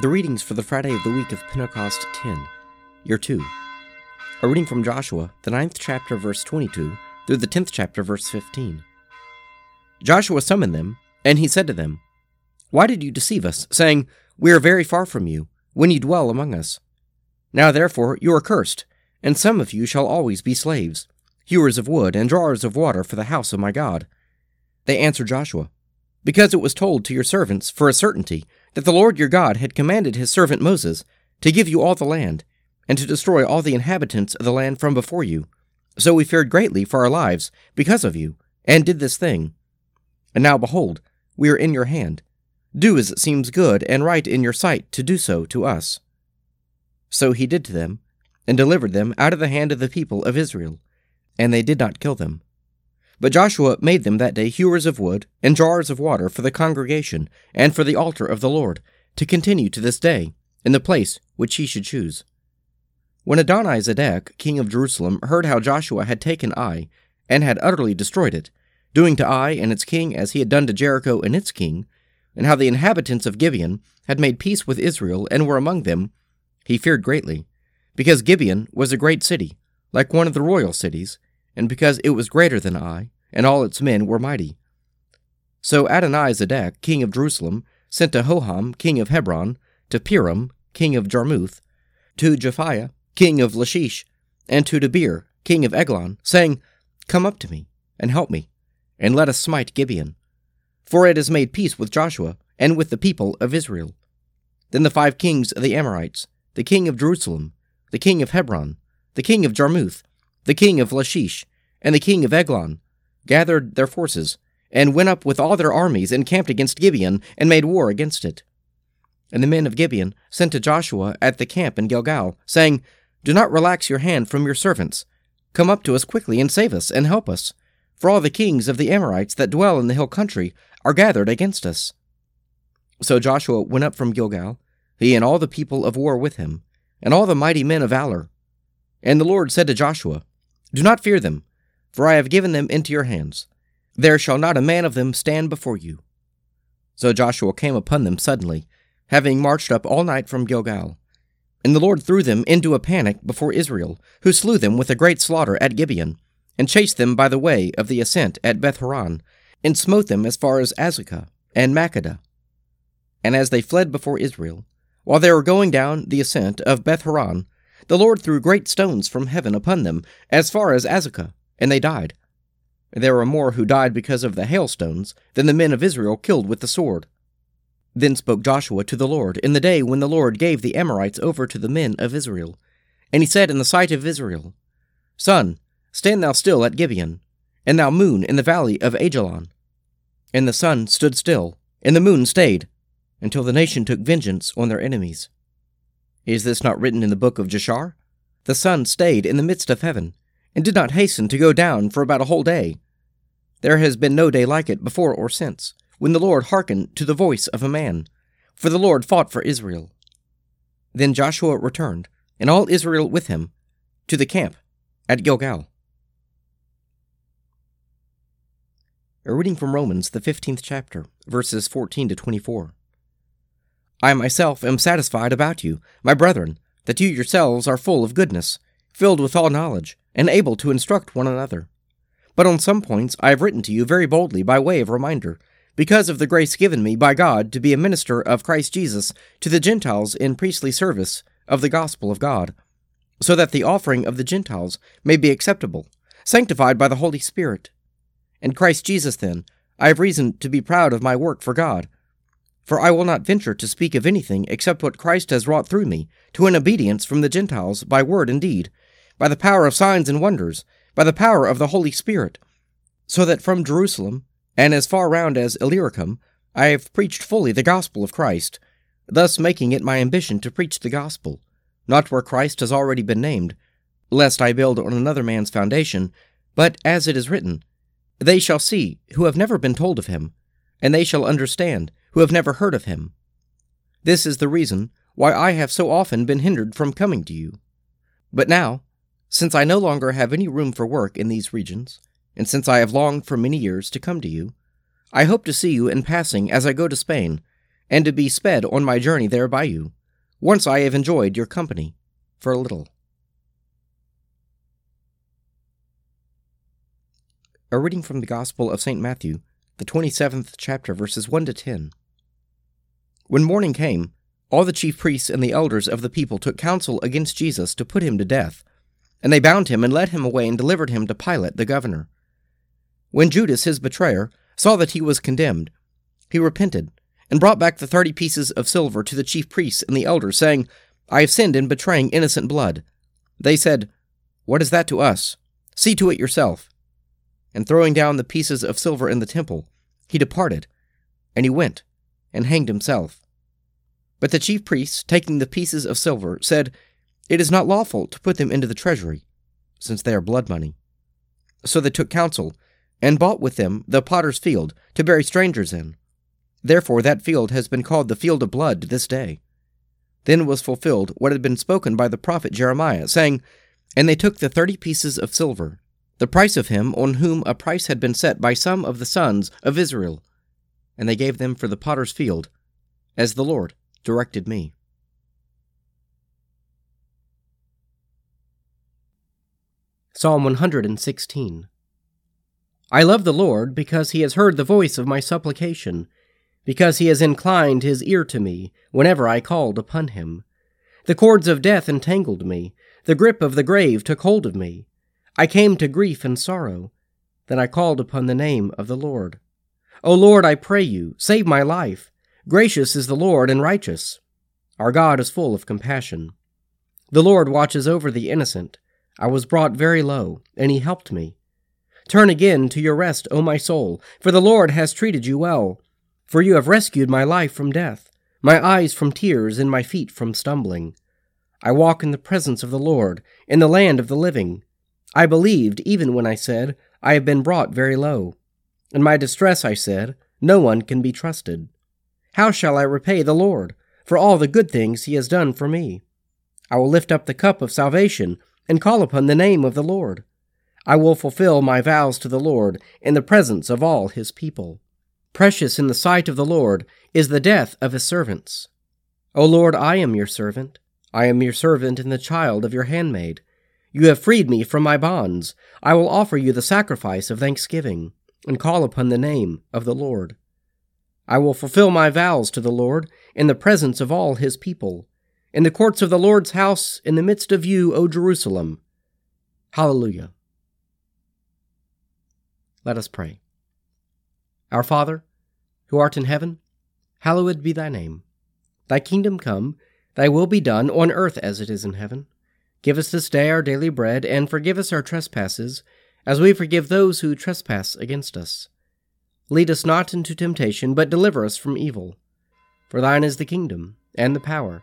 The readings for the Friday of the week of Pentecost 10, Year 2. A reading from Joshua, the ninth chapter, verse 22, through the tenth chapter, verse 15. Joshua summoned them, and he said to them, Why did you deceive us, saying, We are very far from you, when you dwell among us? Now therefore you are cursed, and some of you shall always be slaves, hewers of wood and drawers of water for the house of my God. They answered Joshua, Because it was told to your servants for a certainty that the Lord your God had commanded his servant Moses to give you all the land, and to destroy all the inhabitants of the land from before you. So we feared greatly for our lives because of you, and did this thing. And now behold, we are in your hand. Do as it seems good and right in your sight to do so to us. So he did to them, and delivered them out of the hand of the people of Israel, and they did not kill them. But Joshua made them that day hewers of wood and jars of water for the congregation and for the altar of the Lord, to continue to this day, in the place which he should choose. When Adonizedek, king of Jerusalem, heard how Joshua had taken Ai, and had utterly destroyed it, doing to Ai and its king as he had done to Jericho and its king, and how the inhabitants of Gibeon had made peace with Israel and were among them, he feared greatly, because Gibeon was a great city, like one of the royal cities, and because it was greater than Ai, and all its men were mighty. So Adonizedek, king of Jerusalem, sent to Hoham, king of Hebron, to Piram, king of Jarmuth, to Japhia, king of Lachish, and to Debir, king of Eglon, saying, Come up to me, and help me, and let us smite Gibeon. For it has made peace with Joshua, and with the people of Israel. Then the five kings of the Amorites, the king of Jerusalem, the king of Hebron, the king of Jarmuth, the king of Lachish, and the king of Eglon, gathered their forces, and went up with all their armies and camped against Gibeon, and made war against it. And the men of Gibeon sent to Joshua at the camp in Gilgal, saying, Do not relax your hand from your servants. Come up to us quickly and save us, and help us. For all the kings of the Amorites that dwell in the hill country are gathered against us. So Joshua went up from Gilgal, he and all the people of war with him, and all the mighty men of valor. And the Lord said to Joshua, Do not fear them, for I have given them into your hands. There shall not a man of them stand before you. So Joshua came upon them suddenly, having marched up all night from Gilgal. And the Lord threw them into a panic before Israel, who slew them with a great slaughter at Gibeon, and chased them by the way of the ascent at Beth-horon, and smote them as far as Azekah and Makkedah. And as they fled before Israel, while they were going down the ascent of Beth-horon, the Lord threw great stones from heaven upon them, as far as Azekah, and they died. There were more who died because of the hailstones than the men of Israel killed with the sword. Then spoke Joshua to the Lord in the day when the Lord gave the Amorites over to the men of Israel. And he said in the sight of Israel, Sun, stand thou still at Gibeon, and thou moon in the valley of Aijalon. And the sun stood still, and the moon stayed, until the nation took vengeance on their enemies. Is this not written in the book of Jashar? The sun stayed in the midst of heaven, and did not hasten to go down for about a whole day. There has been no day like it before or since, when the Lord hearkened to the voice of a man, for the Lord fought for Israel. Then Joshua returned, and all Israel with him, to the camp at Gilgal. A reading from Romans, the 15th chapter, verses 14 to 24. I myself am satisfied about you, my brethren, that you yourselves are full of goodness, filled with all knowledge and able to instruct one another. But on some points I have written to you very boldly by way of reminder, because of the grace given me by God to be a minister of Christ Jesus to the Gentiles in priestly service of the gospel of God, so that the offering of the Gentiles may be acceptable, sanctified by the Holy Spirit. In Christ Jesus, then, I have reason to be proud of my work for God. For I will not venture to speak of anything except what Christ has wrought through me, to an obedience from the Gentiles by word and deed, by the power of signs and wonders, by the power of the Holy Spirit, so that from Jerusalem, and as far round as Illyricum, I have preached fully the gospel of Christ, thus making it my ambition to preach the gospel, not where Christ has already been named, lest I build on another man's foundation, but as it is written, They shall see who have never been told of him, and they shall understand who have never heard of him. This is the reason why I have so often been hindered from coming to you. But now, since I no longer have any room for work in these regions, and since I have longed for many years to come to you, I hope to see you in passing as I go to Spain, and to be sped on my journey there by you, once I have enjoyed your company for a little. A reading from the Gospel of St. Matthew, the 27th chapter, verses 1 to 10. When morning came, all the chief priests and the elders of the people took counsel against Jesus to put him to death, and they bound him and led him away and delivered him to Pilate the governor. When Judas, his betrayer, saw that he was condemned, he repented and brought back the thirty pieces of silver to the chief priests and the elders, saying, I have sinned in betraying innocent blood. They said, What is that to us? See to it yourself. And throwing down the pieces of silver in the temple, he departed, and he went and hanged himself. But the chief priests, taking the pieces of silver, said, It is not lawful to put them into the treasury, since they are blood money. So they took counsel, and bought with them the potter's field to bury strangers in. Therefore that field has been called the field of blood to this day. Then was fulfilled what had been spoken by the prophet Jeremiah, saying, And they took the thirty pieces of silver, the price of him on whom a price had been set by some of the sons of Israel, and they gave them for the potter's field, as the Lord directed me. Psalm 116 I love the Lord because he has heard the voice of my supplication, because he has inclined his ear to me whenever I called upon him. The cords of death entangled me, the grip of the grave took hold of me. I came to grief and sorrow. Then I called upon the name of the Lord. O Lord, I pray you, save my life. Gracious is the Lord and righteous. Our God is full of compassion. The Lord watches over the innocent. I was brought very low, and he helped me. Turn again to your rest, O my soul, for the Lord has treated you well. For you have rescued my life from death, my eyes from tears, and my feet from stumbling. I walk in the presence of the Lord, in the land of the living. I believed even when I said, I have been brought very low. In my distress I said, No one can be trusted. How shall I repay the Lord for all the good things he has done for me? I will lift up the cup of salvation and call upon the name of the Lord. I will fulfill my vows to the Lord in the presence of all his people. Precious in the sight of the Lord is the death of his servants. O Lord, I am your servant. I am your servant and the child of your handmaid. You have freed me from my bonds. I will offer you the sacrifice of thanksgiving and call upon the name of the Lord. I will fulfill my vows to the Lord in the presence of all his people, in the courts of the Lord's house, in the midst of you, O Jerusalem. Hallelujah. Let us pray. Our Father, who art in heaven, hallowed be thy name. Thy kingdom come, thy will be done on earth as it is in heaven. Give us this day our daily bread, and forgive us our trespasses, as we forgive those who trespass against us Lead us not into temptation, but deliver us from evil. For thine is the kingdom, and the power,